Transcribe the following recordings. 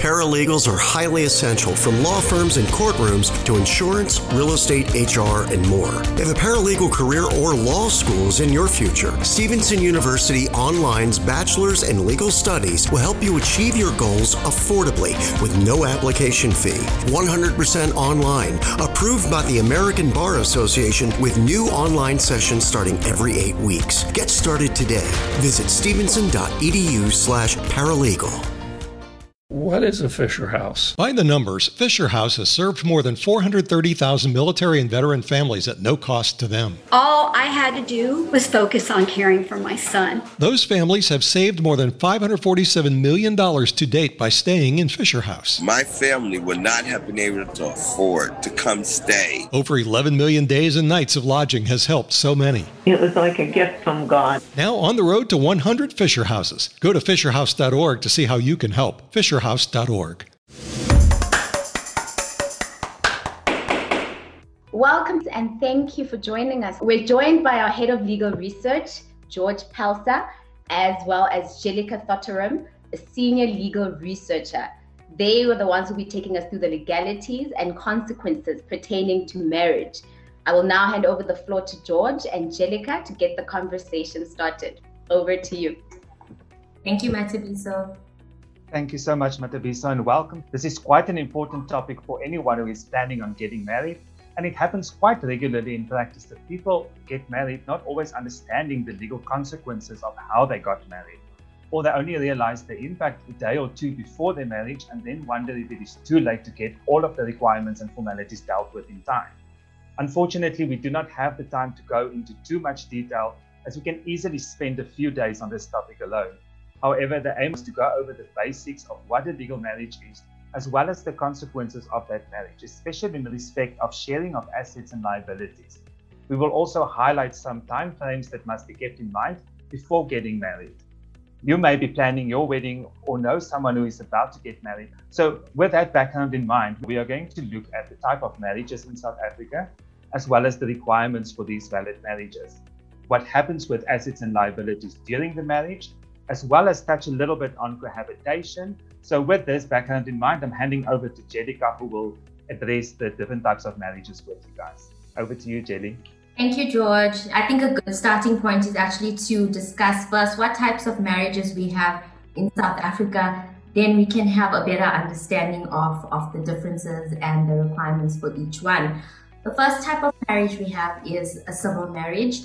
Paralegals are highly essential from law firms and courtrooms to insurance, real estate, HR, and more. If a paralegal career or law school is in your future, Stevenson University Online's Bachelor's in Legal Studies will help you achieve your goals affordably with no application fee. 100% online, approved by the American Bar Association with new online sessions starting every eight weeks. Get started today. Visit stevenson.edu slash paralegal. What is a Fisher House? By the numbers, Fisher House has served more than 430,000 military and veteran families at no cost to them. All I had to do was focus on caring for my son. Those families have saved more than $547 million to date by staying in Fisher House. My family would not have been able to afford to come stay. Over 11 million days and nights of lodging has helped so many. It was like a gift from God. Now on the road to 100 Fisher Houses. Go to fisherhouse.org to see how you can help. Fisher fisherhouse.org. Welcome and thank you for joining us. We're joined by our head of legal research, George Pelsa, as well as Jellica Thotteram, a senior legal researcher. They were the ones who will be taking us through the legalities and consequences pertaining to marriage. I will now hand over the floor to George and Jellica to get the conversation started. Over to you. Thank you, Matabiso. Thank you so much, Matabiso, and welcome. This is quite an important topic for anyone who is planning on getting married. And it happens quite regularly in practice that people get married not always understanding the legal consequences of how they got married. Or they only realize the impact a day or two before their marriage and then wonder if it is too late to get all of the requirements and formalities dealt with in time. Unfortunately, we do not have the time to go into too much detail as we can easily spend a few days on this topic alone. However, the aim is to go over the basics of what a legal marriage is, as well as the consequences of that marriage, especially in respect of sharing of assets and liabilities. We will also highlight some timeframes that must be kept in mind before getting married. You may be planning your wedding or know someone who is about to get married. So, with that background in mind, we are going to look at the type of marriages in South Africa, as well as the requirements for these valid marriages. What happens with assets and liabilities during the marriage, as well as touch a little bit on cohabitation. So, with this background in mind, I'm handing over to Jellica, who will address the different types of marriages with you guys. Over to you, Jelly. Thank you, George. I think a good starting point is actually to discuss first what types of marriages we have in South Africa. Then we can have a better understanding of, of the differences and the requirements for each one. The first type of marriage we have is a civil marriage.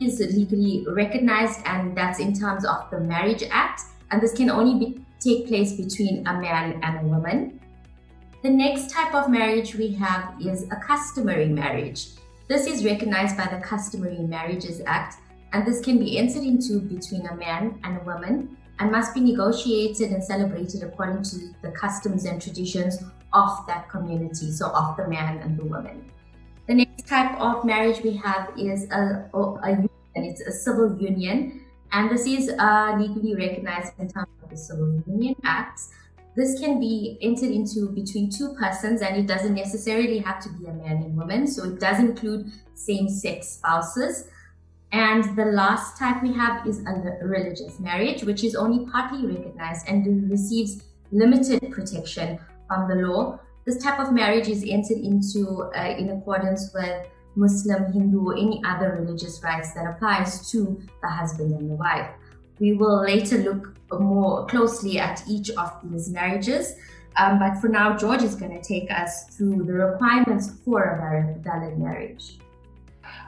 Is legally recognized, and that's in terms of the Marriage Act, and this can only be, take place between a man and a woman. The next type of marriage we have is a customary marriage. This is recognized by the Customary Marriages Act, and this can be entered into between a man and a woman and must be negotiated and celebrated according to the customs and traditions of that community, so of the man and the woman. The next type of marriage we have is a, a union. It's a civil union, and this is uh, legally recognized in terms of the Civil Union Act. This can be entered into between two persons, and it doesn't necessarily have to be a man and woman. So it does include same-sex spouses. And the last type we have is a religious marriage, which is only partly recognized and receives limited protection from the law this type of marriage is entered into uh, in accordance with Muslim, Hindu, or any other religious rights that applies to the husband and the wife. We will later look more closely at each of these marriages. Um, but for now, George is going to take us through the requirements for a valid marriage.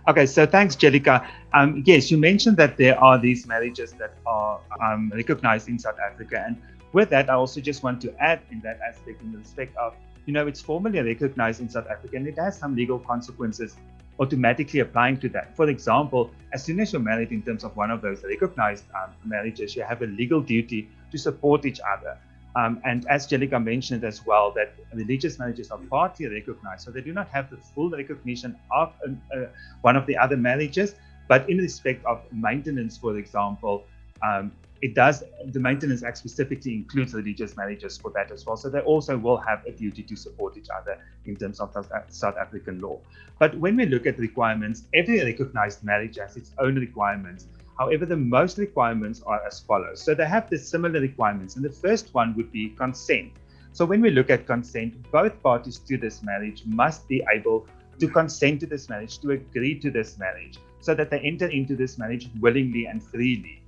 Okay, so thanks, Jellica. Um, yes, you mentioned that there are these marriages that are um, recognized in South Africa. And with that, I also just want to add in that aspect in the respect of you know, it's formally recognized in South Africa and it has some legal consequences automatically applying to that. For example, as soon as you're married in terms of one of those recognized um, marriages, you have a legal duty to support each other. Um, and as Jellica mentioned as well, that religious marriages are partly recognized, so they do not have the full recognition of uh, one of the other marriages. But in respect of maintenance, for example, um, it does the maintenance act specifically includes the religious managers for that as well so they also will have a duty to support each other in terms of south african law but when we look at requirements every recognized marriage has its own requirements However, the most requirements are as follows. So they have the similar requirements, and the first one would be consent. So when we look at consent, both parties to this marriage must be able to consent to this marriage, to agree to this marriage, so that they enter into this marriage willingly and freely.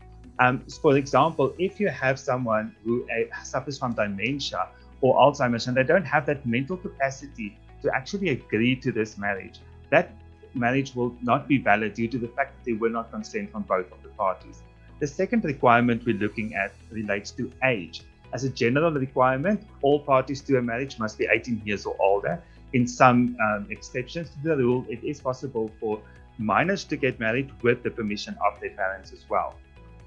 Um, for example, if you have someone who uh, suffers from dementia or Alzheimer's and they don't have that mental capacity to actually agree to this marriage, that marriage will not be valid due to the fact that there were not consent from both of the parties. The second requirement we're looking at relates to age. As a general requirement, all parties to a marriage must be 18 years or older. In some um, exceptions to the rule, it is possible for minors to get married with the permission of their parents as well.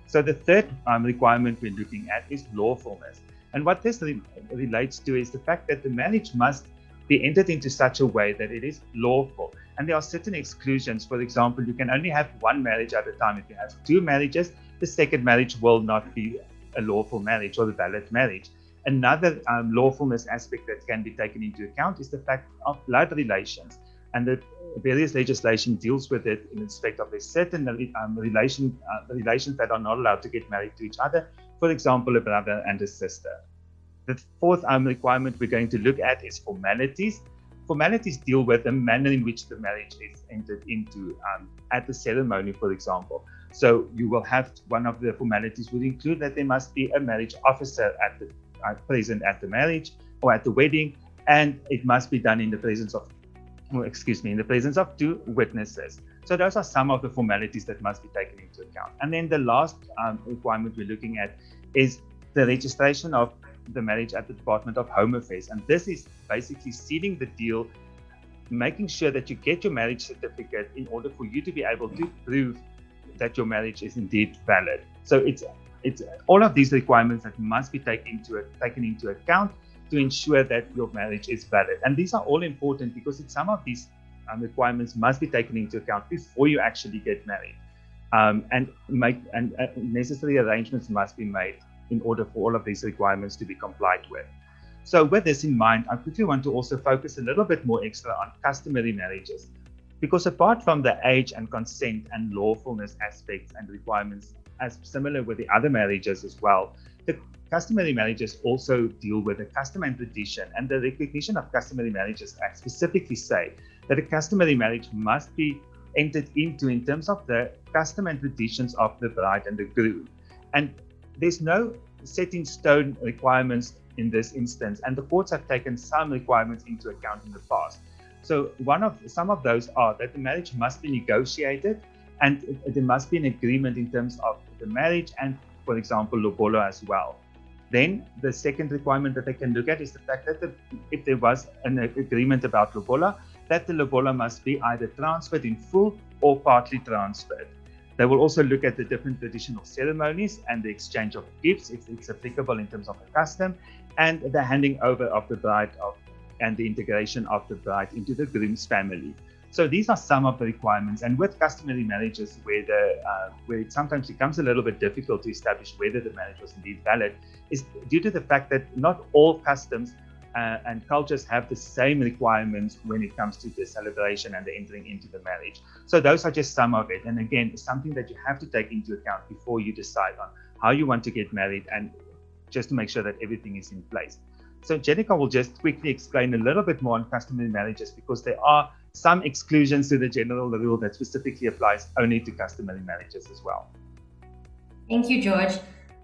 So the third um, requirement we're looking at is lawfulness. And what this re- relates to is the fact that the marriage must be entered into such a way that it is lawful. And there are certain exclusions. For example, you can only have one marriage at a time. If you have two marriages, the second marriage will not be a lawful marriage or a valid marriage. Another um, lawfulness aspect that can be taken into account is the fact of blood relations. And the various legislation deals with it in respect of a certain um, relation, uh, relations that are not allowed to get married to each other. For example, a brother and a sister. The fourth um, requirement we're going to look at is formalities. Formalities deal with the manner in which the marriage is entered into um, at the ceremony, for example. So you will have one of the formalities would include that there must be a marriage officer at the uh, present at the marriage or at the wedding, and it must be done in the presence of, excuse me, in the presence of two witnesses. So those are some of the formalities that must be taken into account. And then the last um, requirement we're looking at is the registration of the marriage at the Department of Home Affairs. And this is basically sealing the deal, making sure that you get your marriage certificate in order for you to be able to prove that your marriage is indeed valid. So it's it's all of these requirements that must be taken into taken into account to ensure that your marriage is valid. And these are all important because some of these um, requirements must be taken into account before you actually get married. Um, and make and uh, necessary arrangements must be made in order for all of these requirements to be complied with. So, with this in mind, I quickly want to also focus a little bit more extra on customary marriages. Because apart from the age and consent and lawfulness aspects and requirements, as similar with the other marriages as well, the customary marriages also deal with the custom and tradition. And the recognition of customary marriages act specifically say that a customary marriage must be entered into in terms of the custom and traditions of the bride and the groom. And there's no set in stone requirements in this instance, and the courts have taken some requirements into account in the past. So one of some of those are that the marriage must be negotiated, and there must be an agreement in terms of the marriage and, for example, lobola as well. Then the second requirement that they can look at is the fact that the, if there was an agreement about lobola, that the lobola must be either transferred in full or partly transferred. They will also look at the different traditional ceremonies and the exchange of gifts, if it's applicable in terms of a custom, and the handing over of the bride of, and the integration of the bride into the groom's family. So these are some of the requirements. And with customary marriages, where the uh, where it sometimes becomes a little bit difficult to establish whether the marriage was indeed valid, is due to the fact that not all customs uh, and cultures have the same requirements when it comes to the celebration and the entering into the marriage. So those are just some of it. And again, something that you have to take into account before you decide on how you want to get married and just to make sure that everything is in place. So Jenica will just quickly explain a little bit more on customary marriages because there are some exclusions to the general rule that specifically applies only to customary marriages as well. Thank you, George.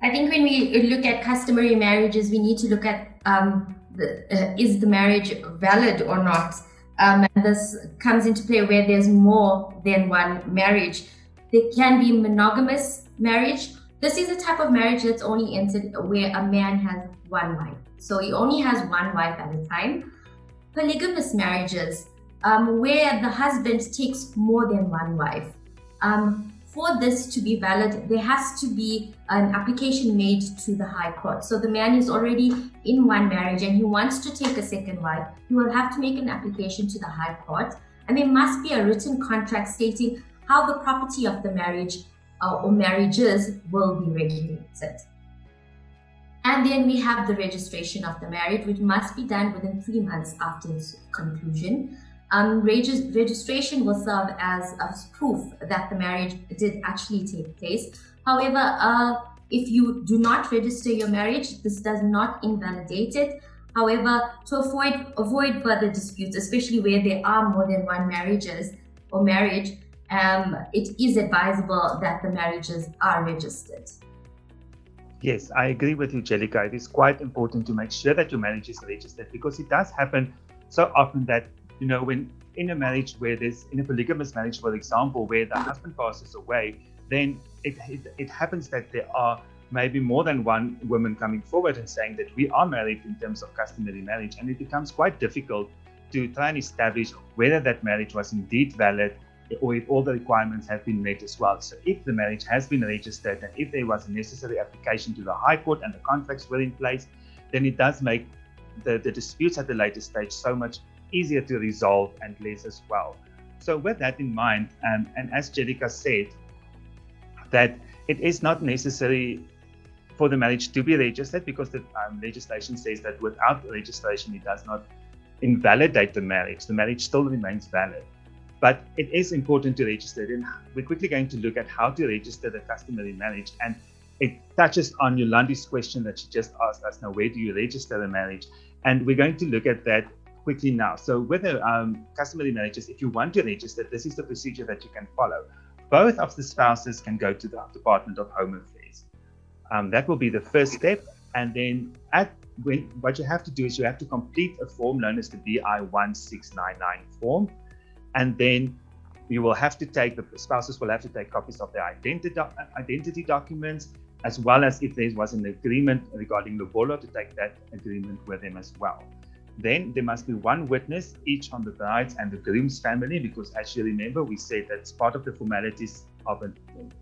I think when we look at customary marriages, we need to look at um, the, uh, is the marriage valid or not? Um, and this comes into play where there's more than one marriage. There can be monogamous marriage. This is a type of marriage that's only entered where a man has one wife. So he only has one wife at a time. Polygamous marriages, um, where the husband takes more than one wife. Um, for this to be valid, there has to be an application made to the High Court. So the man is already in one marriage and he wants to take a second wife. He will have to make an application to the High Court, and there must be a written contract stating how the property of the marriage uh, or marriages will be regulated. And then we have the registration of the marriage, which must be done within three months after its conclusion. Um, reg- registration will serve as, as proof that the marriage did actually take place. However, uh, if you do not register your marriage, this does not invalidate it. However, to avoid avoid further disputes, especially where there are more than one marriages or marriage, um, it is advisable that the marriages are registered. Yes, I agree with you, Jellica. It is quite important to make sure that your marriage is registered because it does happen so often that, you know, when in a marriage where there's, in a polygamous marriage, for example, where the husband passes away, then it, it, it happens that there are maybe more than one woman coming forward and saying that we are married in terms of customary marriage. And it becomes quite difficult to try and establish whether that marriage was indeed valid or if all the requirements have been met as well. So if the marriage has been registered and if there was a necessary application to the High Court and the contracts were in place, then it does make the, the disputes at the later stage so much easier to resolve and less as well. So with that in mind, um, and as Jellica said, that it is not necessary for the marriage to be registered because the um, legislation says that without registration, it does not invalidate the marriage. The marriage still remains valid. But it is important to register it. And we're quickly going to look at how to register the customary marriage. And it touches on Yolandi's question that she just asked us now, where do you register the marriage? And we're going to look at that quickly now. So with the um, customary marriages, if you want to register, this is the procedure that you can follow. Both of the spouses can go to the Department of Home Affairs. Um, that will be the first step. And then at when, what you have to do is you have to complete a form known as the BI 1699 form and then you will have to take the spouses will have to take copies of their identity identity documents as well as if there was an agreement regarding lobola to take that agreement with them as well. Then there must be one witness each on the bride's and the groom's family because as you remember we said that part of the formalities of a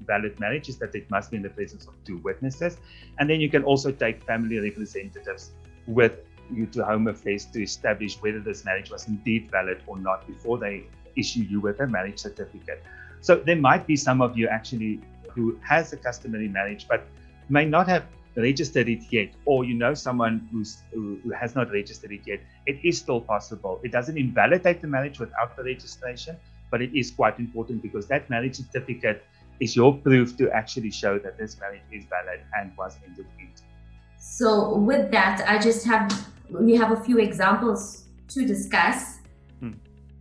valid marriage is that it must be in the presence of two witnesses and then you can also take family representatives with you to home affairs to establish whether this marriage was indeed valid or not before they issue you with a marriage certificate. So there might be some of you actually who has a customary marriage but may not have registered it yet, or you know someone who's, who, who has not registered it yet. It is still possible. It doesn't invalidate the marriage without the registration, but it is quite important because that marriage certificate is your proof to actually show that this marriage is valid and was entered into. So with that, I just have we have a few examples to discuss. Hmm.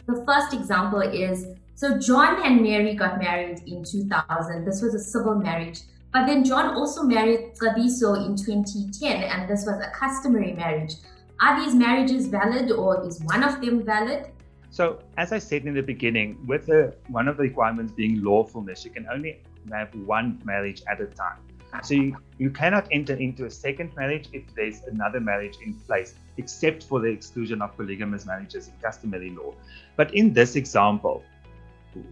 The first example is so John and Mary got married in 2000. This was a civil marriage. But then John also married Thabiso in 2010, and this was a customary marriage. Are these marriages valid, or is one of them valid? So, as I said in the beginning, with the, one of the requirements being lawfulness, you can only have one marriage at a time. So you, you cannot enter into a second marriage if there's another marriage in place, except for the exclusion of polygamous marriages in customary law. But in this example,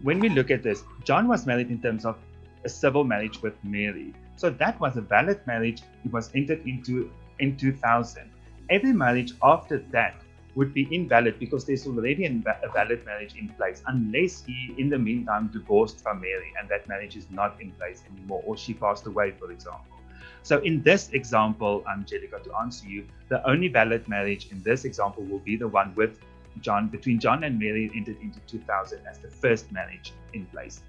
when we look at this, John was married in terms of a civil marriage with Mary. So that was a valid marriage. It was entered into in 2000. Every marriage after that would be invalid because there's already a valid marriage in place unless he in the meantime divorced from Mary and that marriage is not in place anymore or she passed away for example. So in this example, Angelica, to answer you, the only valid marriage in this example will be the one with John between John and Mary entered into 2000 as the first marriage in place.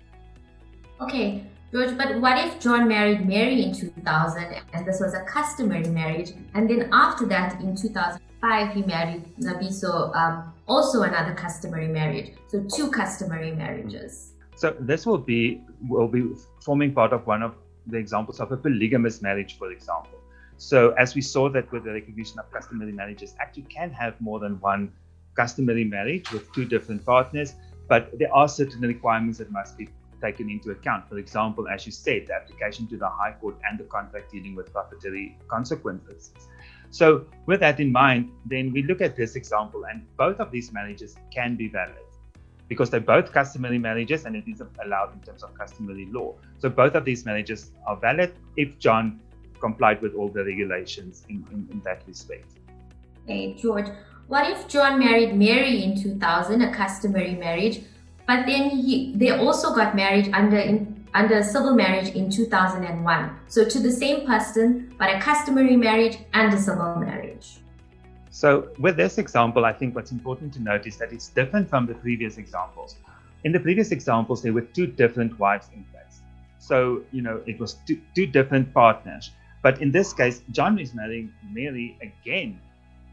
Okay, George, but what if John married Mary in 2000 and this was a customary marriage, and then after that in 2005 he married Nabiso, um, also another customary marriage, so two customary marriages. So this will be will be forming part of one of the examples of a polygamous marriage, for example. So as we saw that with the recognition of customary marriages, actually can have more than one customary marriage with two different partners, but there are certain requirements that must be taken into account. For example, as you said, the application to the High Court and the contract dealing with proprietary consequences. So, with that in mind, then we look at this example, and both of these marriages can be valid because they're both customary marriages and it is allowed in terms of customary law. So, both of these marriages are valid if John complied with all the regulations in, in, in that respect. Hey, George, what if John married Mary in 2000, a customary marriage? But then he, they also got married under in, under civil marriage in 2001. So to the same person, but a customary marriage and a civil marriage. So, with this example, I think what's important to note is that it's different from the previous examples. In the previous examples, there were two different wives in place. So, you know, it was two, two different partners. But in this case, John is marrying Mary again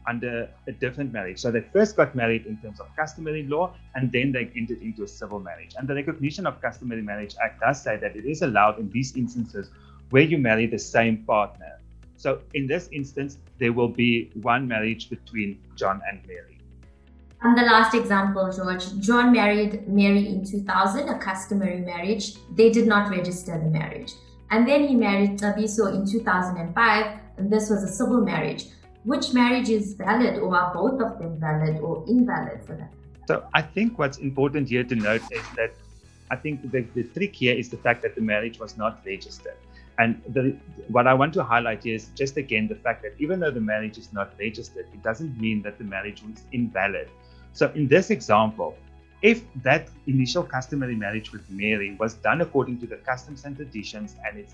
under a different marriage. So they first got married in terms of customary law, and then they entered into a civil marriage. And the Recognition of Customary Marriage Act does say that it is allowed in these instances where you marry the same partner. So in this instance, there will be one marriage between John and Mary. And the last example, George, John married Mary in 2000, a customary marriage. They did not register the marriage. And then he married Thabiso in 2005, and this was a civil marriage which marriage is valid or are both of them valid or invalid for that? So I think what's important here to note is that I think the, the trick here is the fact that the marriage was not registered. And the, what I want to highlight here is just again the fact that even though the marriage is not registered, it doesn't mean that the marriage was invalid. So in this example, if that initial customary marriage with Mary was done according to the customs and traditions and it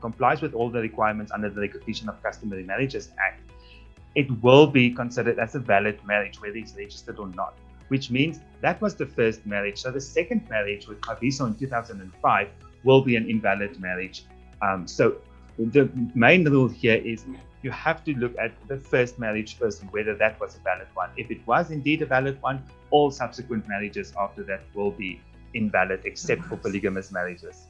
complies with all the requirements under the Recognition of Customary Marriages Act, it will be considered as a valid marriage, whether it's registered or not, which means that was the first marriage. So the second marriage with Kaviso in 2005 will be an invalid marriage. Um, so the main rule here is you have to look at the first marriage first and whether that was a valid one. If it was indeed a valid one, all subsequent marriages after that will be invalid except for polygamous marriages.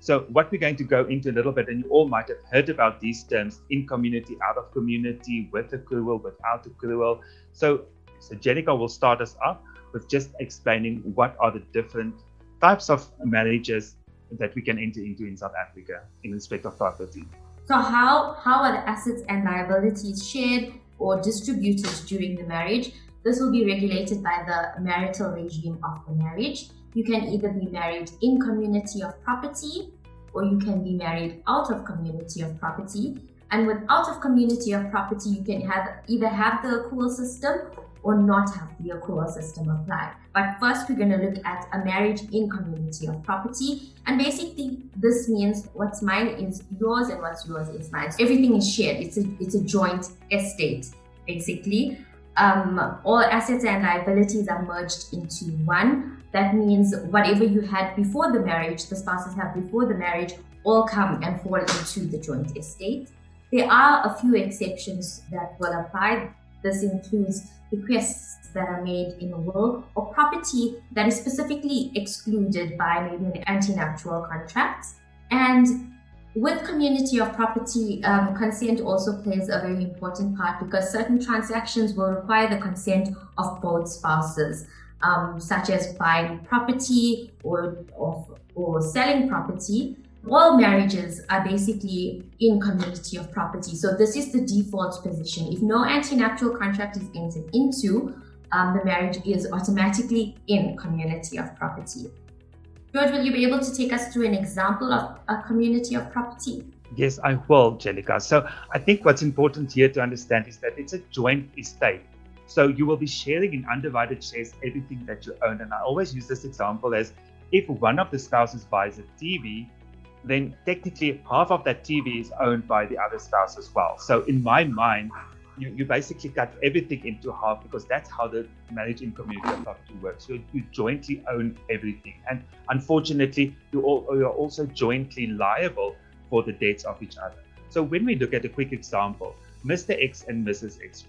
So, what we're going to go into a little bit, and you all might have heard about these terms in community, out of community, with accrual, without accrual. So, so Jenica will start us off with just explaining what are the different types of marriages that we can enter into in South Africa in respect of property. So, how, how are the assets and liabilities shared or distributed during the marriage? This will be regulated by the marital regime of the marriage. You can either be married in community of property or you can be married out of community of property. And with out of community of property, you can have either have the accrual system or not have the accrual system apply. But first, we're going to look at a marriage in community of property. And basically, this means what's mine is yours and what's yours is mine. So everything is shared. It's a it's a joint estate, basically. Um, all assets and liabilities are merged into one. That means whatever you had before the marriage, the spouses have before the marriage, all come and fall into the joint estate. There are a few exceptions that will apply. This includes bequests that are made in a will or property that is specifically excluded by maybe an antenuptial contract. And with community of property, um, consent also plays a very important part because certain transactions will require the consent of both spouses um, such as buying property or, or, or selling property, all marriages are basically in community of property. So this is the default position. If no antenuptial contract is entered into, um, the marriage is automatically in community of property. George, will you be able to take us through an example of a community of property? Yes, I will, Jellica. So I think what's important here to understand is that it's a joint estate. So you will be sharing in undivided shares everything that you own. And I always use this example as if one of the spouses buys a TV, then technically half of that TV is owned by the other spouse as well. So in my mind, you, you basically cut everything into half because that's how the marriage in community of property works. So you jointly own everything. And unfortunately, you, you are also jointly liable for the debts of each other. So when we look at a quick example, Mr. X and Mrs. X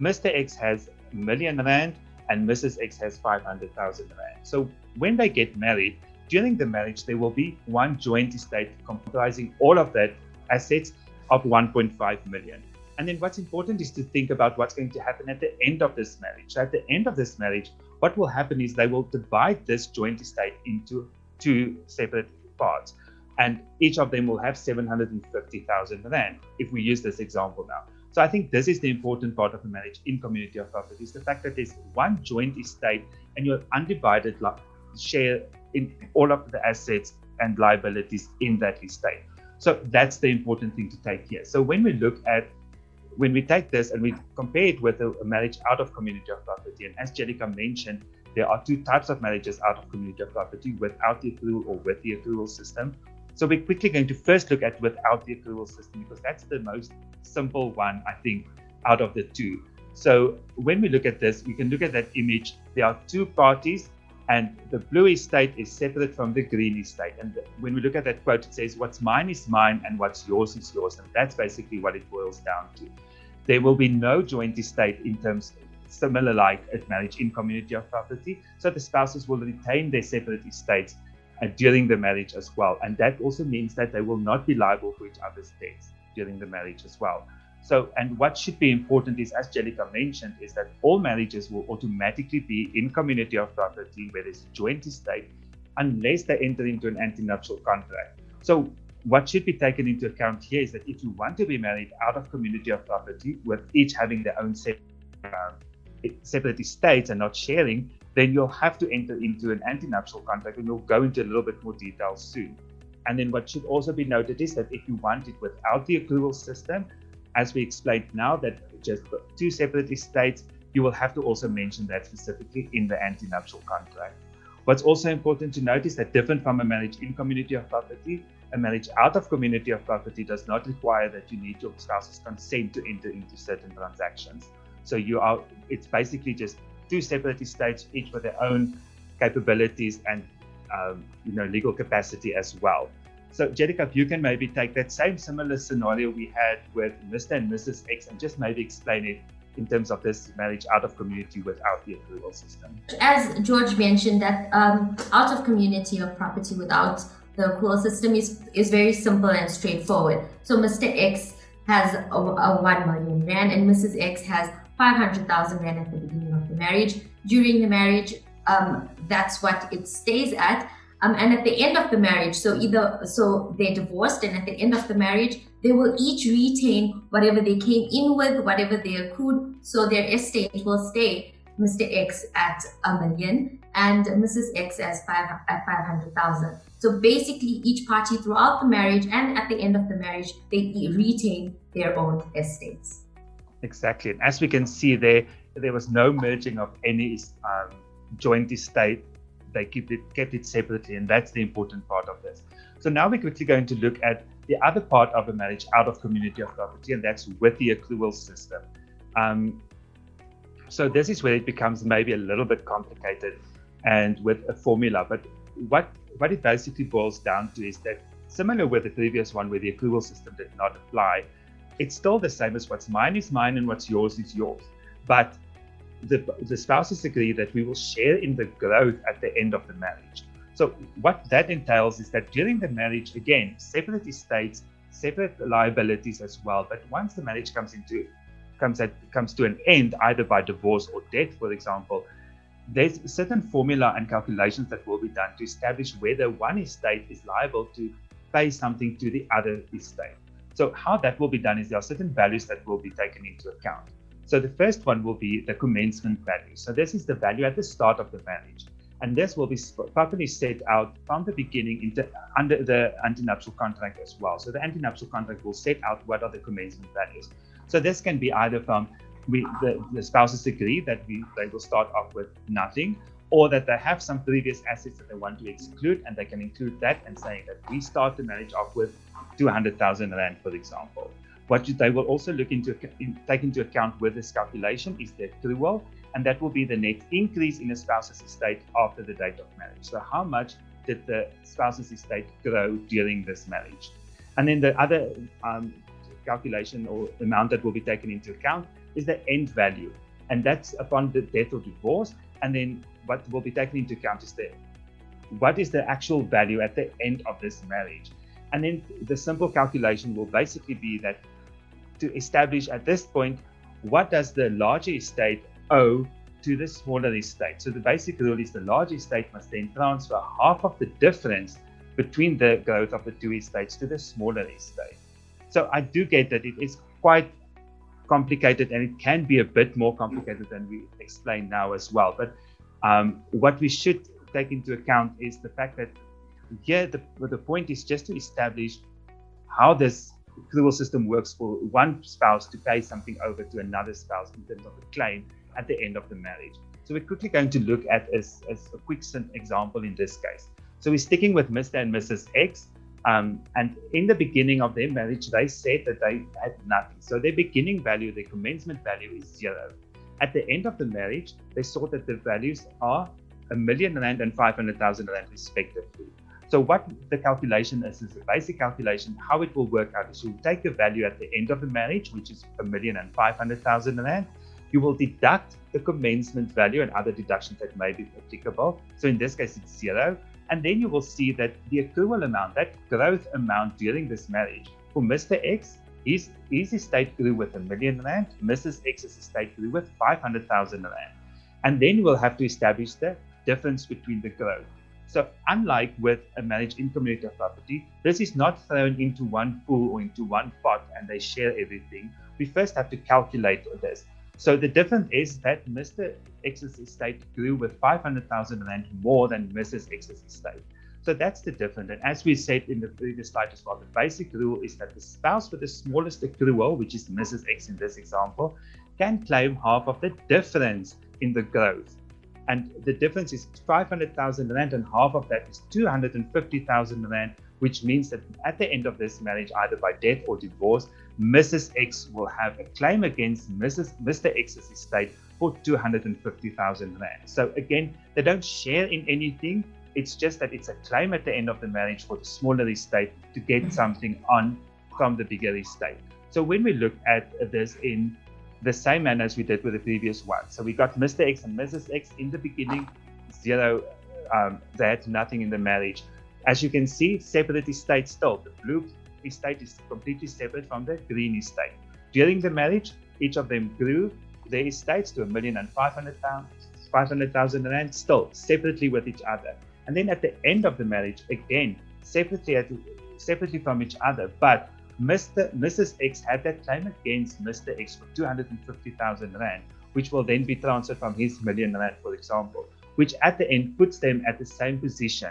Mr. X has a million rand and Mrs. X has 500,000 rand. So when they get married, during the marriage, there will be one joint estate comprising all of that assets of 1.5 million. And then what's important is to think about what's going to happen at the end of this marriage. At the end of this marriage, what will happen is they will divide this joint estate into two separate parts. And each of them will have 750,000 Rand, if we use this example now. So I think this is the important part of a marriage in community of property is the fact that there's one joint estate and you're undivided like, share in all of the assets and liabilities in that estate. So that's the important thing to take here. So when we look at when we take this and we compare it with a, marriage out of community of property, and as Jellica mentioned, there are two types of marriages out of community of property without the accrual or with the accrual system. So we're quickly going to first look at without the accrual system because that's the most simple one, I think, out of the two. So when we look at this, we can look at that image. There are two parties, and the blue estate is separate from the green estate. And when we look at that quote, it says, What's mine is mine, and what's yours is yours. And that's basically what it boils down to. There will be no joint estate in terms similar like a marriage in community of property. So the spouses will retain their separate estates uh, during the marriage as well. And that also means that they will not be liable for each other's debts during the marriage as well. So, and what should be important is, as Jellica mentioned, is that all marriages will automatically be in community of property where there's a joint estate unless they enter into an antenuptial contract. So, what should be taken into account here is that if you want to be married out of community of property, with each having their own separate, uh, separate estates and not sharing, then you'll have to enter into an antenuptial contract, and we'll go into a little bit more detail soon. And then what should also be noted is that if you want it without the accrual system, as we explained now, that just two separate estates, you will have to also mention that specifically in the antenuptial contract. What's also important to note is that different from a marriage in community of property, a marriage out of community of property does not require that you need your spouse's consent to enter into certain transactions. So you are it's basically just two separate estates, each with their own capabilities and um, you know legal capacity as well. So, Jellica, if you can maybe take that same similar scenario we had with Mr. and Mrs. X and just maybe explain it in terms of this marriage out of community without the accrual system. As George mentioned, that um, out of community of property without the accrual system is, is very simple and straightforward. So, Mr. X has a, a 1 million Rand and Mrs. X has 500,000 Rand at the beginning marriage. During the marriage, um, that's what it stays at um, and at the end of the marriage, so either so they're divorced, and at the end of the marriage, they will each retain whatever they came in with, whatever they accrued. So their estate will stay Mr. X at a million and Mrs. X as five at five hundred thousand. So basically, each party throughout the marriage and at the end of the marriage, they retain their own estates. Exactly, and as we can see there, there was no merging of any um, joint estate they kept it kept it separately, and that's the important part of this. So now we're quickly going to look at the other part of a marriage out of community of property, and that's with the accrual system. Um, so this is where it becomes maybe a little bit complicated and with a formula. But what what it basically boils down to is that similar with the previous one where the accrual system did not apply, it's still the same as what's mine is mine and what's yours is yours. But the, the spouses agree that we will share in the growth at the end of the marriage. So what that entails is that during the marriage, again, separate estates, separate liabilities as well. But once the marriage comes into comes at comes to an end, either by divorce or death, for example, there's certain formula and calculations that will be done to establish whether one estate is liable to pay something to the other estate. So how that will be done is there are certain values that will be taken into account. So the first one will be the commencement value. So this is the value at the start of the marriage. And this will be properly set out from the beginning into, under the antenuptial contract as well. So the antenuptial contract will set out what are the commencement values. So this can be either from we, the, the spouses agree that we, they will start off with nothing, or that they have some previous assets that they want to exclude, and they can include that and saying that we start the marriage off with 200,000 Rand, for example. What they will also look into take into account with this calculation is the accrual, and that will be the net increase in a spouse's estate after the date of marriage. So how much did the spouse's estate grow during this marriage? And then the other um, calculation or amount that will be taken into account is the end value, and that's upon the death or divorce. And then what will be taken into account is the what is the actual value at the end of this marriage. And then the simple calculation will basically be that to establish at this point what does the larger estate owe to the smaller estate. So the basic rule is the larger estate must then transfer half of the difference between the growth of the two estates to the smaller estate. So I do get that it is quite complicated and it can be a bit more complicated than we explain now as well. But um, what we should take into account is the fact that here the, the point is just to establish how this accrual system works for one spouse to pay something over to another spouse in terms of a claim at the end of the marriage. So we're quickly going to look at as, as a quick example in this case. So we're sticking with Mr. and Mrs. X. Um, and in the beginning of their marriage, they said that they had nothing. So their beginning value, their commencement value is zero. At the end of the marriage, they saw that the values are a million rand and 500,000 rand respectively. So what the calculation is, is a basic calculation. How it will work out is you take the value at the end of the marriage, which is a million and five hundred thousand and 500,000 rand. You will deduct the commencement value and other deductions that may be applicable. So in this case, it's zero. And then you will see that the accrual amount, that growth amount during this marriage for Mr. X, his, his estate grew with a million rand, Mrs. X's estate grew with 500,000 rand. And then you will have to establish the difference between the growth. So, unlike with a managed income of property, this is not thrown into one pool or into one pot and they share everything. We first have to calculate this. So, the difference is that Mr. X's estate grew with 500,000 Rand more than Mrs. X's estate. So that's the difference. And as we said in the previous slide as well, the basic rule is that the spouse with the smallest accrual, which is Mrs. X in this example, can claim half of the difference in the growth. And the difference is 500,000 Rand, and half of that is 250,000 Rand, which means that at the end of this marriage, either by death or divorce, Mrs. X will have a claim against Mrs. Mr. X's estate for 250,000 Rand. So again, they don't share in anything. It's just that it's a claim at the end of the marriage for the smaller estate to get something on from the bigger estate. So when we look at this in the same manner as we did with the previous one. So we got Mr. X and Mrs. X in the beginning, zero, um, they had nothing in the marriage. As you can see, separate estate still. The blue estate is completely separate from the green estate. During the marriage, each of them grew their estates to a million and five hundred thousand rand, still separately with each other. And then at the end of the marriage, again, separately, separately from each other, but Mr. Mrs. X had that claim against Mr. X for 250,000 Rand, which will then be transferred from his million Rand, for example, which at the end puts them at the same position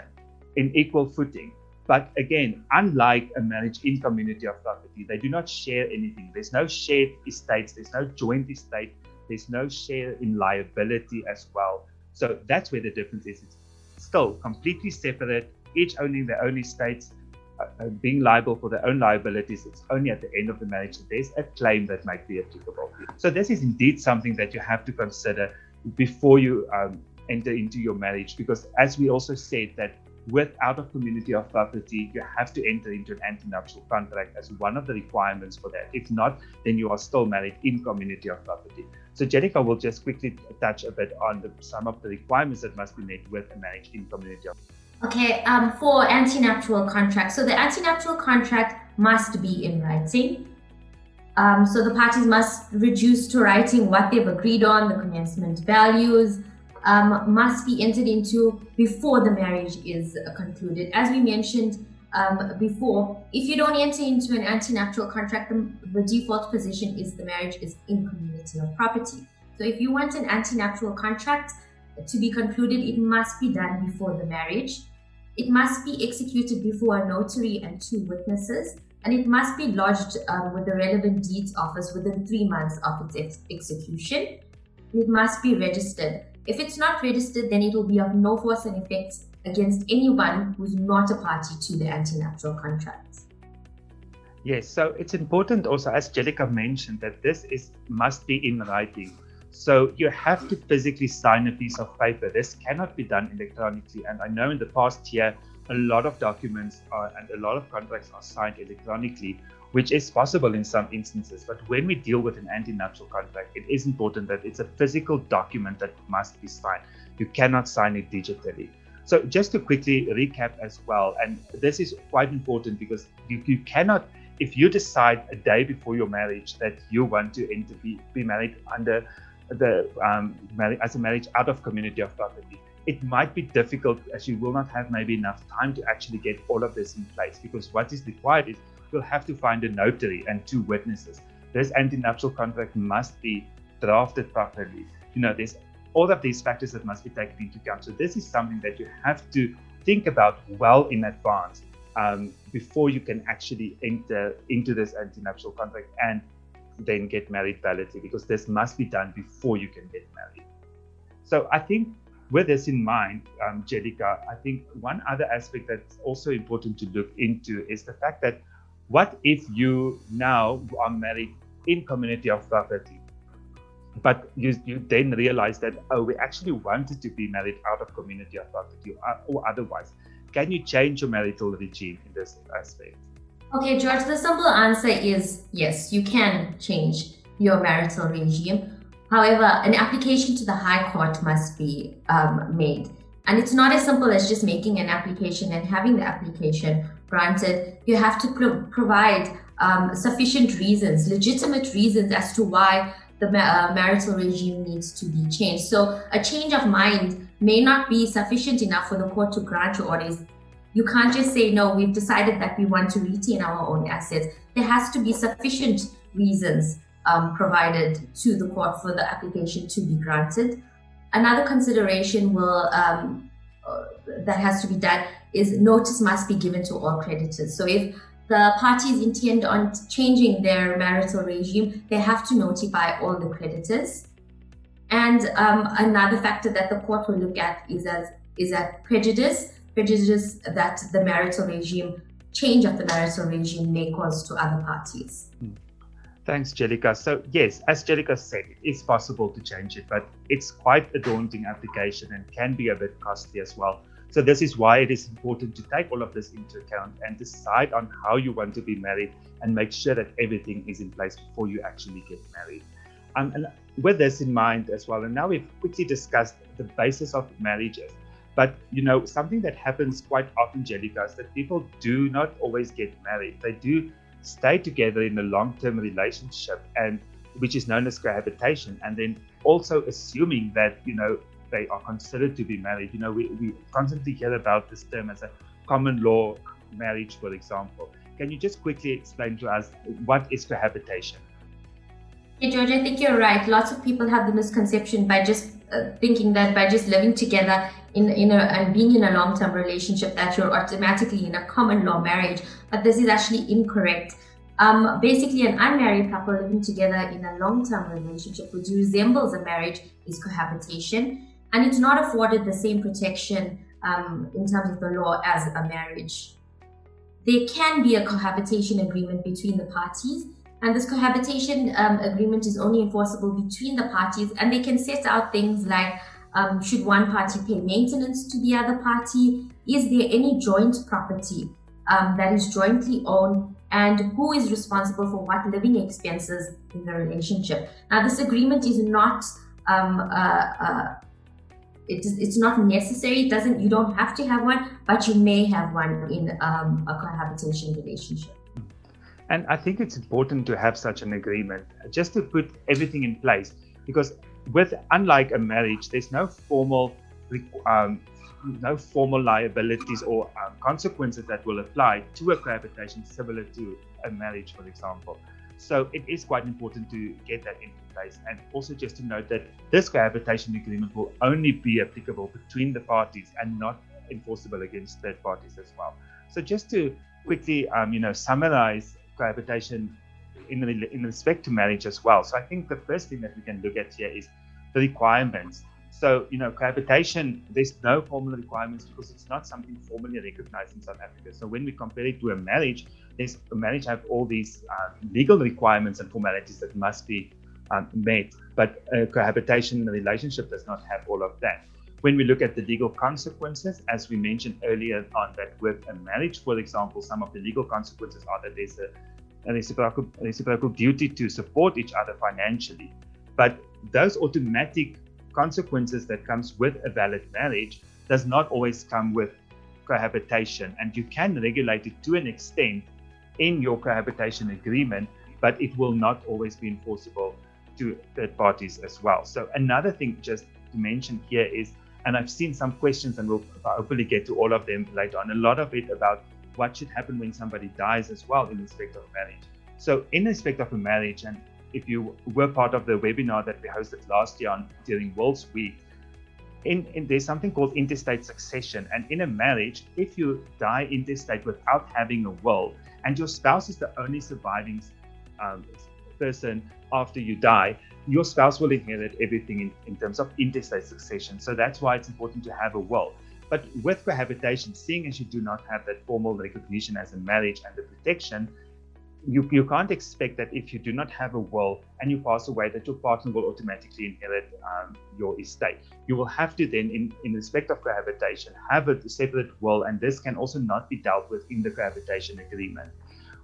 in equal footing. But again, unlike a marriage in community of property, they do not share anything. There's no shared estates, there's no joint estate, there's no share in liability as well. So that's where the difference is. It's still completely separate, each owning their own estates, being liable for their own liabilities, it's only at the end of the marriage that there's a claim that might be applicable. So this is indeed something that you have to consider before you um, enter into your marriage, because as we also said that with out of community of property, you have to enter into an antenuptial contract as one of the requirements for that. If not, then you are still married in community of property. So Jellica will just quickly touch a bit on the, some of the requirements that must be met with a marriage in community of property. Okay, um, for antenuptial contract, so the antenuptial contract must be in writing. Um, so the parties must reduce to writing what they've agreed on, the commencement values, um, must be entered into before the marriage is uh, concluded. As we mentioned um, before, if you don't enter into an antenuptial contract, the, the default position is the marriage is in community of property. So if you want an antenuptial contract to be concluded, it must be done before the marriage. It must be executed before a notary and two witnesses, and it must be lodged um, with the relevant deeds office within three months of its ex- execution. It must be registered. If it's not registered, then it will be of no force and effect against anyone who's not a party to the antenuptial contract. Yes, so it's important also, as Jellica mentioned, that this is must be in writing. So you have to physically sign a piece of paper. This cannot be done electronically. And I know in the past year, a lot of documents are, and a lot of contracts are signed electronically, which is possible in some instances. But when we deal with an antenuptial contract, it is important that it's a physical document that must be signed. You cannot sign it digitally. So just to quickly recap as well, and this is quite important because you, you cannot, if you decide a day before your marriage that you want to enter, be, be married under the um, as a marriage out of community of property. It might be difficult as you will not have maybe enough time to actually get all of this in place because what is required is you'll have to find a notary and two witnesses. This antenuptial contract must be drafted properly. You know, there's all of these factors that must be taken into account. So this is something that you have to think about well in advance um, before you can actually enter into this antenuptial contract and then get married validly because this must be done before you can get married. So I think with this in mind, um, I think one other aspect that's also important to look into is the fact that what if you now are married in community of property, but you, you then realize that, oh, we actually wanted to be married out of community of property or, or otherwise. Can you change your marital regime in this aspect? Okay, George, the simple answer is yes, you can change your marital regime. However, an application to the High Court must be um, made. And it's not as simple as just making an application and having the application granted. You have to pro- provide um, sufficient reasons, legitimate reasons as to why the uh, marital regime needs to be changed. So, a change of mind may not be sufficient enough for the court to grant your orders. You can't just say, no, we've decided that we want to retain our own assets. There has to be sufficient reasons um, provided to the court for the application to be granted. Another consideration will um, uh, that has to be done is notice must be given to all creditors. So if the parties intend on changing their marital regime, they have to notify all the creditors. And um, another factor that the court will look at is as is that prejudice, prejudice that the marital regime change of the marital regime may cause to other parties. Hmm. Thanks, Jellica. So, yes, as Jellica said, it is possible to change it, but it's quite a daunting application and can be a bit costly as well. So, this is why it is important to take all of this into account and decide on how you want to be married and make sure that everything is in place before you actually get married. Um, and with this in mind as well, and now we've quickly discussed the basis of marriages. But you know, something that happens quite often, Jellica, is that people do not always get married. They do stay together in a long-term relationship and which is known as cohabitation and then also assuming that you know they are considered to be married you know we, we constantly hear about this term as a common law marriage for example can you just quickly explain to us what is cohabitation Hey George, I think you're right. Lots of people have the misconception by just uh, thinking that by just living together in in a and being in a long-term relationship that you're automatically in a common law marriage, but this is actually incorrect. Um, basically, an unmarried couple living together in a long-term relationship, which resembles a marriage, is cohabitation, and it's not afforded the same protection um, in terms of the law as a marriage. There can be a cohabitation agreement between the parties and this cohabitation um, agreement is only enforceable between the parties, and they can set out things like um, should one party pay maintenance to the other party? Is there any joint property um, that is jointly owned? And who is responsible for what living expenses in the relationship? Now, this agreement is not um, uh, uh, it is, it's not necessary. It doesn't. You don't have to have one, but you may have one in um, a cohabitation relationship. And I think it's important to have such an agreement just to put everything in place because with unlike a marriage, there's no formal um, no formal liabilities or um, consequences that will apply to a cohabitation similar to a marriage, for example. So it is quite important to get that into place, and also just to note that this cohabitation agreement will only be applicable between the parties and not enforceable against third parties as well. So just to quickly, um, you know, summarize cohabitation in, in respect to marriage as well. So I think the first thing that we can look at here is the requirements. So, you know, cohabitation, there's no formal requirements because it's not something formally recognized in South Africa. So when we compare it to a marriage, there's a marriage have all these uh, legal requirements and formalities that must be um, met, but a cohabitation relationship does not have all of that. When we look at the legal consequences, as we mentioned earlier on that with a marriage, for example, some of the legal consequences are that there's a a reciprocal, reciprocal duty to support each other financially. But those automatic consequences that comes with a valid marriage does not always come with cohabitation. And you can regulate it to an extent in your cohabitation agreement, but it will not always be enforceable to third parties as well. So another thing just to mention here is, and I've seen some questions and we'll hopefully get to all of them later on, a lot of it about what should happen when somebody dies as well in respect of marriage. So, in respect of a marriage, and if you were part of the webinar that we hosted last year on during Wills Week, in, in, there's something called intestate succession. And in a marriage, if you die intestate without having a will, and your spouse is the only surviving um, person after you die, your spouse will inherit everything in, in terms of intestate succession. So that's why it's important to have a will. But with cohabitation, seeing as you do not have that formal recognition as a marriage and the protection, you, you can't expect that if you do not have a will and you pass away, that your partner will automatically inherit um, your estate. You will have to then, in, in respect of cohabitation, have a separate will, and this can also not be dealt with in the cohabitation agreement.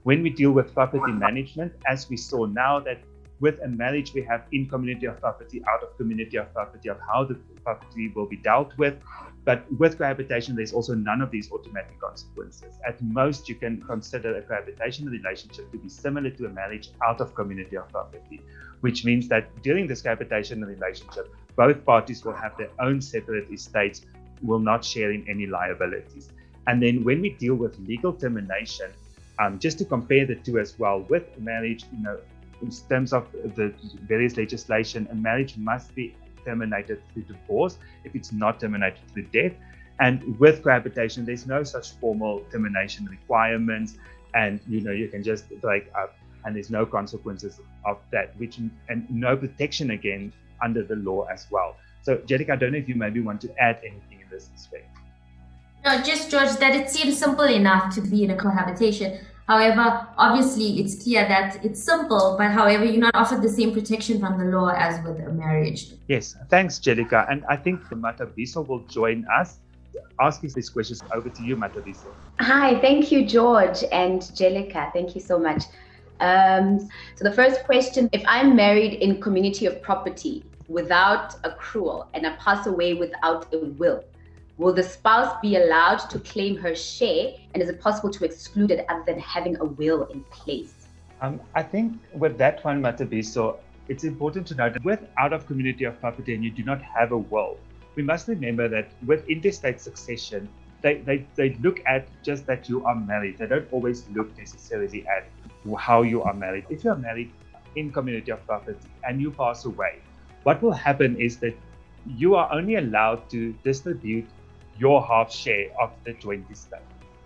When we deal with property management, as we saw now that with a marriage, we have in community of property, out of community of property, of how the property will be dealt with. But with cohabitation, there's also none of these automatic consequences. At most, you can consider a cohabitation relationship to be similar to a marriage out of community of property, which means that during this cohabitation relationship, both parties will have their own separate estates, will not share in any liabilities. And then when we deal with legal termination, um, just to compare the two as well, with marriage, you know, in terms of the various legislation, a marriage must be terminated through divorce if it's not terminated through death. And with cohabitation, there's no such formal termination requirements, and you know you can just break up, and there's no consequences of that, which and no protection again under the law as well. So, Jerica, I don't know if you maybe want to add anything in this respect. No, just George, that it seems simple enough to be in a cohabitation. However, obviously, it's clear that it's simple, but however, you're not offered the same protection from the law as with a marriage. Yes, thanks, Jellica. And I think Matabiso will join us asking these questions over to you, Matabiso. Hi, thank you, George and Jellica. Thank you so much. Um, so the first question, if I'm married in community of property without accrual and I pass away without a will, Will the spouse be allowed to claim her share, and is it possible to exclude it other than having a will in place? Um, I think with that one, Matabiso, it's important to note that with out of community of property and you do not have a will, we must remember that with intestate succession, they, they, they look at just that you are married. They don't always look necessarily at how you are married. If you are married in community of property and you pass away, what will happen is that you are only allowed to distribute your half share of the joint estate.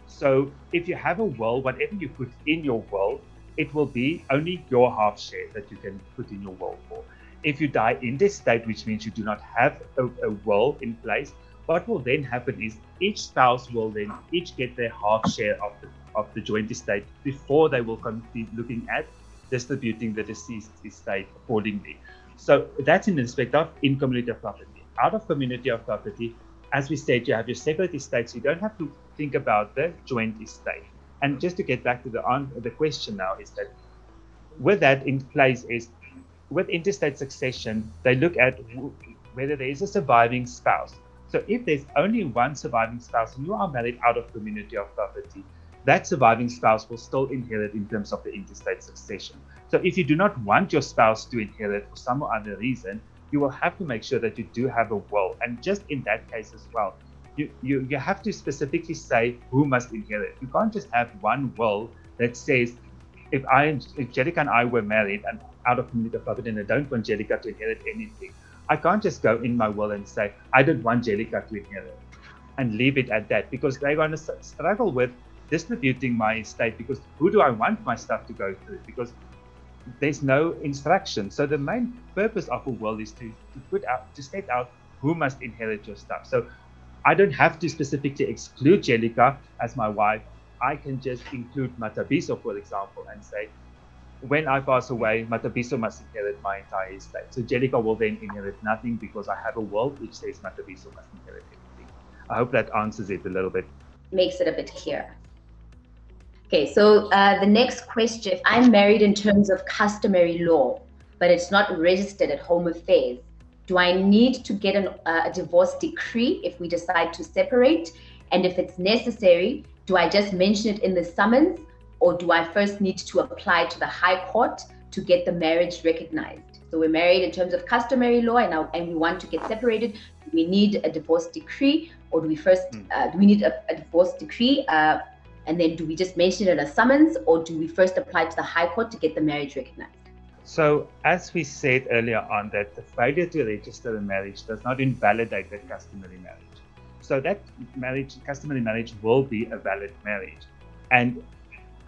So if you have a will, whatever you put in your will, it will be only your half share that you can put in your will for. If you die intestate, which means you do not have a, a will in place, what will then happen is each spouse will then each get their half share of the, of the joint estate before they will be looking at distributing the deceased estate accordingly. So that's in respect of in community of property. Out of community of property, as we said, you have your separate estates. You don't have to think about the joint estate. And just to get back to the on, the question now is that with that in place is with intestate succession, they look at whether there is a surviving spouse. So if there's only one surviving spouse and you are married out of community of property, that surviving spouse will still inherit in terms of the intestate succession. So if you do not want your spouse to inherit for some other reason, you will have to make sure that you do have a will. And just in that case as well, you, you, you have to specifically say who must inherit. You can't just have one will that says, if I, if Jellica and I were married and out of community of property and I don't want Jellica to inherit anything, I can't just go in my will and say, I don't want Jellica to inherit and leave it at that because they're going to struggle with distributing my estate because who do I want my stuff to go through? Because there's no instruction. So the main purpose of a will is to, to put out to state out who must inherit your stuff. So I don't have to specifically exclude Jellica as my wife. I can just include Matabiso, for example, and say, when I pass away, Matabiso must inherit my entire estate. So Jellica will then inherit nothing because I have a will which says Matabiso must inherit everything. I hope that answers it a little bit. Makes it a bit clearer. Okay, so uh, the next question if I'm married in terms of customary law, but it's not registered at Home Affairs, do I need to get an, uh, a divorce decree if we decide to separate? And if it's necessary, do I just mention it in the summons or do I first need to apply to the High Court to get the marriage recognized? So we're married in terms of customary law and, and we want to get separated. Do we need a divorce decree or do we first, hmm. uh, do we need a, a divorce decree? And then do we just mention it as summons or do we first apply to the High Court to get the marriage recognized? So, as we said earlier on, that the failure to register a marriage does not invalidate that customary marriage. So, that marriage, customary marriage, will be a valid marriage. And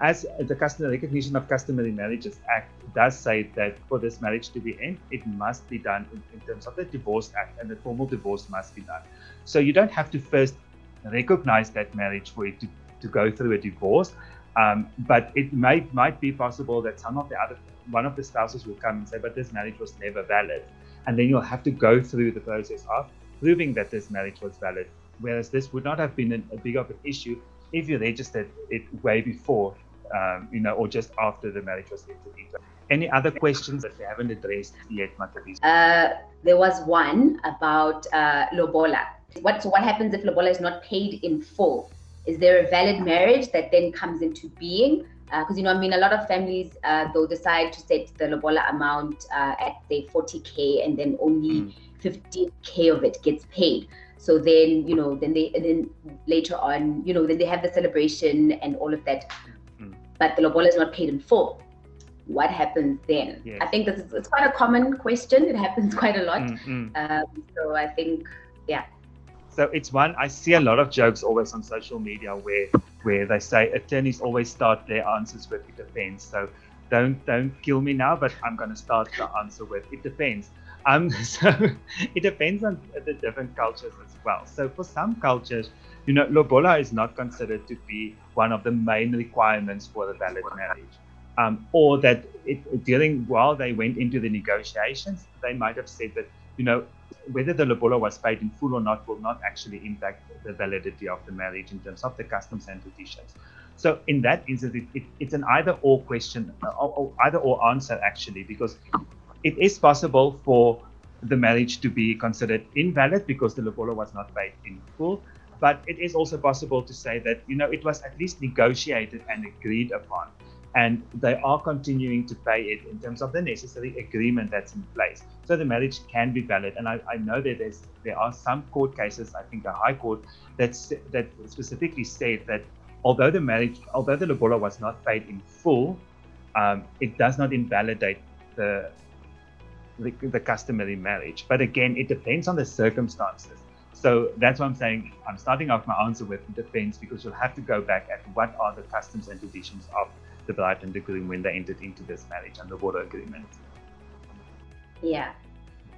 as the Customer Recognition of Customary Marriages Act does say that for this marriage to be end, it must be done in, in, terms of the Divorce Act, and the formal divorce must be done. So you don't have to first recognize that marriage for it to, to go through a divorce, um, but it might might be possible that some of the other one of the spouses will come and say, but this marriage was never valid, and then you'll have to go through the process of proving that this marriage was valid. Whereas this would not have been an, a big of an issue if you registered it way before um, you know, or just after the marriage was entered into. Any other questions that we haven't addressed yet, Matavis? Uh, there was one about uh, lobola. What so what happens if lobola is not paid in full? Is there a valid marriage that then comes into being? Because uh, you know, I mean, a lot of families uh, they'll decide to set the lobola amount uh, at say 40k, and then only mm. 15k of it gets paid. So then, you know, then they, and then later on, you know, then they have the celebration and all of that but the lobola is not paid in full. What happens then? Yes. I think this is it's quite a common question. It happens quite a lot. Mm-hmm. Um, so I think, yeah. So it's one I see a lot of jokes always on social media where where they say attorneys always start their answers with it depends. So don't don't kill me now, but I'm going to start the answer with it depends. Um, so it depends on the different cultures as well. So for some cultures, you know, lobola is not considered to be one of the main requirements for a valid marriage. Um, or that it, during while they went into the negotiations, they might have said that you know whether the lobola was paid in full or not will not actually impact the validity of the marriage in terms of the customs and traditions. So in that instance, it, it, it's an either or question, uh, or, either or answer actually, because it is possible for the marriage to be considered invalid because the lobola was not paid in full, but it is also possible to say that, you know, it was at least negotiated and agreed upon. And they are continuing to pay it in terms of the necessary agreement that's in place. So the marriage can be valid. And I, I know that there's, there are some court cases, I think the High Court, that's, that specifically said that although the marriage, although the lobola was not paid in full, um, it does not invalidate the, the, the customary marriage. But again, it depends on the circumstances. So that's why I'm saying I'm starting off my answer with defense because you'll have to go back at what are the customs and traditions of the bride and the groom when they entered into this marriage and the water agreement. Yeah.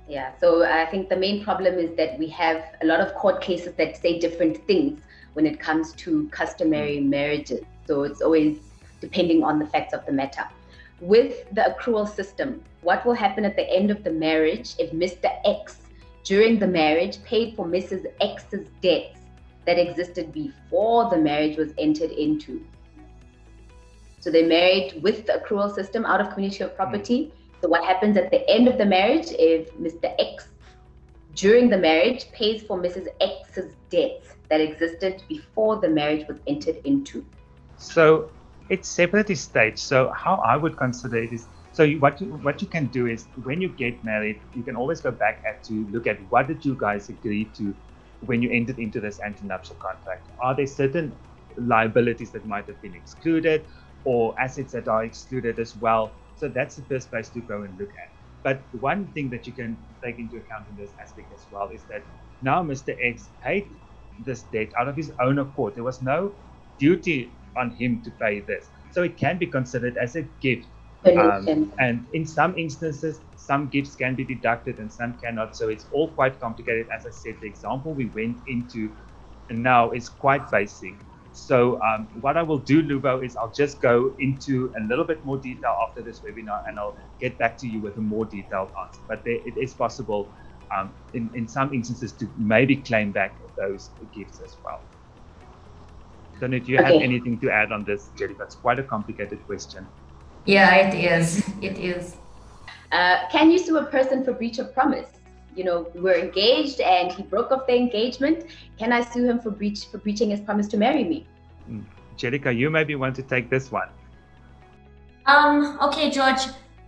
Yeah. So I think the main problem is that we have a lot of court cases that say different things when it comes to customary mm. marriages. So it's always depending on the facts of the matter. With the accrual system, what will happen at the end of the marriage if Mr. X during the marriage paid for Mrs. X's debts that existed before the marriage was entered into. So they married with the accrual system out of community of property. Mm. So what happens at the end of the marriage if Mr. X during the marriage pays for Mrs. X's debts that existed before the marriage was entered into? So it's separately staged. So how I would consider it is so what you what you can do is when you get married, you can always go back at to look at what did you guys agree to when you entered into this antenuptial contract. Are there certain liabilities that might have been excluded, or assets that are excluded as well? So that's the first place to go and look at. But one thing that you can take into account in this aspect as well is that now Mr. X paid this debt out of his own accord. There was no duty on him to pay this. So it can be considered as a gift um, and in some instances, some gifts can be deducted and some cannot. So it's all quite complicated. As I said, the example we went into now is quite basic. So um, what I will do, Lubo, is I'll just go into a little bit more detail after this webinar, and I'll get back to you with a more detailed answer. But there, it is possible um, in, in some instances to maybe claim back those gifts as well. So, do you okay. have anything to add on this, Jerry? That's quite a complicated question. Yeah, it is. It is. Uh, can you sue a person for breach of promise? You know, we're engaged and he broke off the engagement. Can I sue him for breach for breaching his promise to marry me? Mm. Jelika, you maybe want to take this one. Um. Okay, George.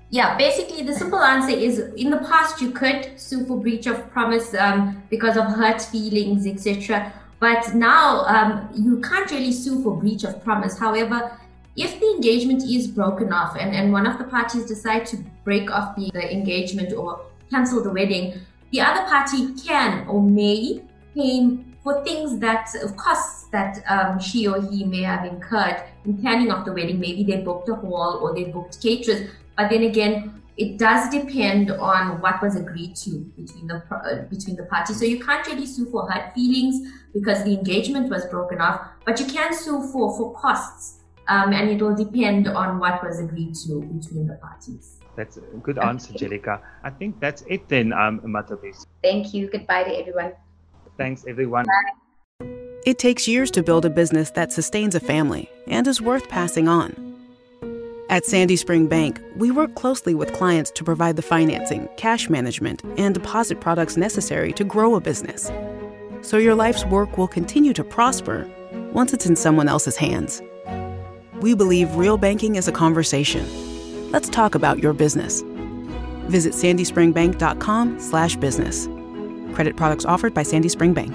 Yeah, basically the simple answer is in the past you could sue for breach of promise um, because of hurt feelings, etc. But now um, you can't really sue for breach of promise. However, if the engagement is broken off and, and one of the parties decide to break off the, the engagement or cancel the wedding, the other party can or may claim for things that of costs that um, she or he may have incurred in planning of the wedding. Maybe they booked a hall or they booked caterers. But then again, it does depend on what was agreed to between the uh, between the parties. So you can't really sue for hurt feelings because the engagement was broken off, but you can sue for for costs, um, and it will depend on what was agreed to between the parties. That's a good answer, Jellica. I think that's it then, um, Matabis. Thank you. Goodbye to everyone. Thanks, everyone. Bye. It takes years to build a business that sustains a family and is worth passing on. At Sandy Spring Bank, we work closely with clients to provide the financing, cash management, and deposit products necessary to grow a business. So your life's work will continue to prosper once it's in someone else's hands. We believe real banking is a conversation. Let's talk about your business. Visit sandyspringbank.com/business. Credit products offered by Sandy Spring Bank.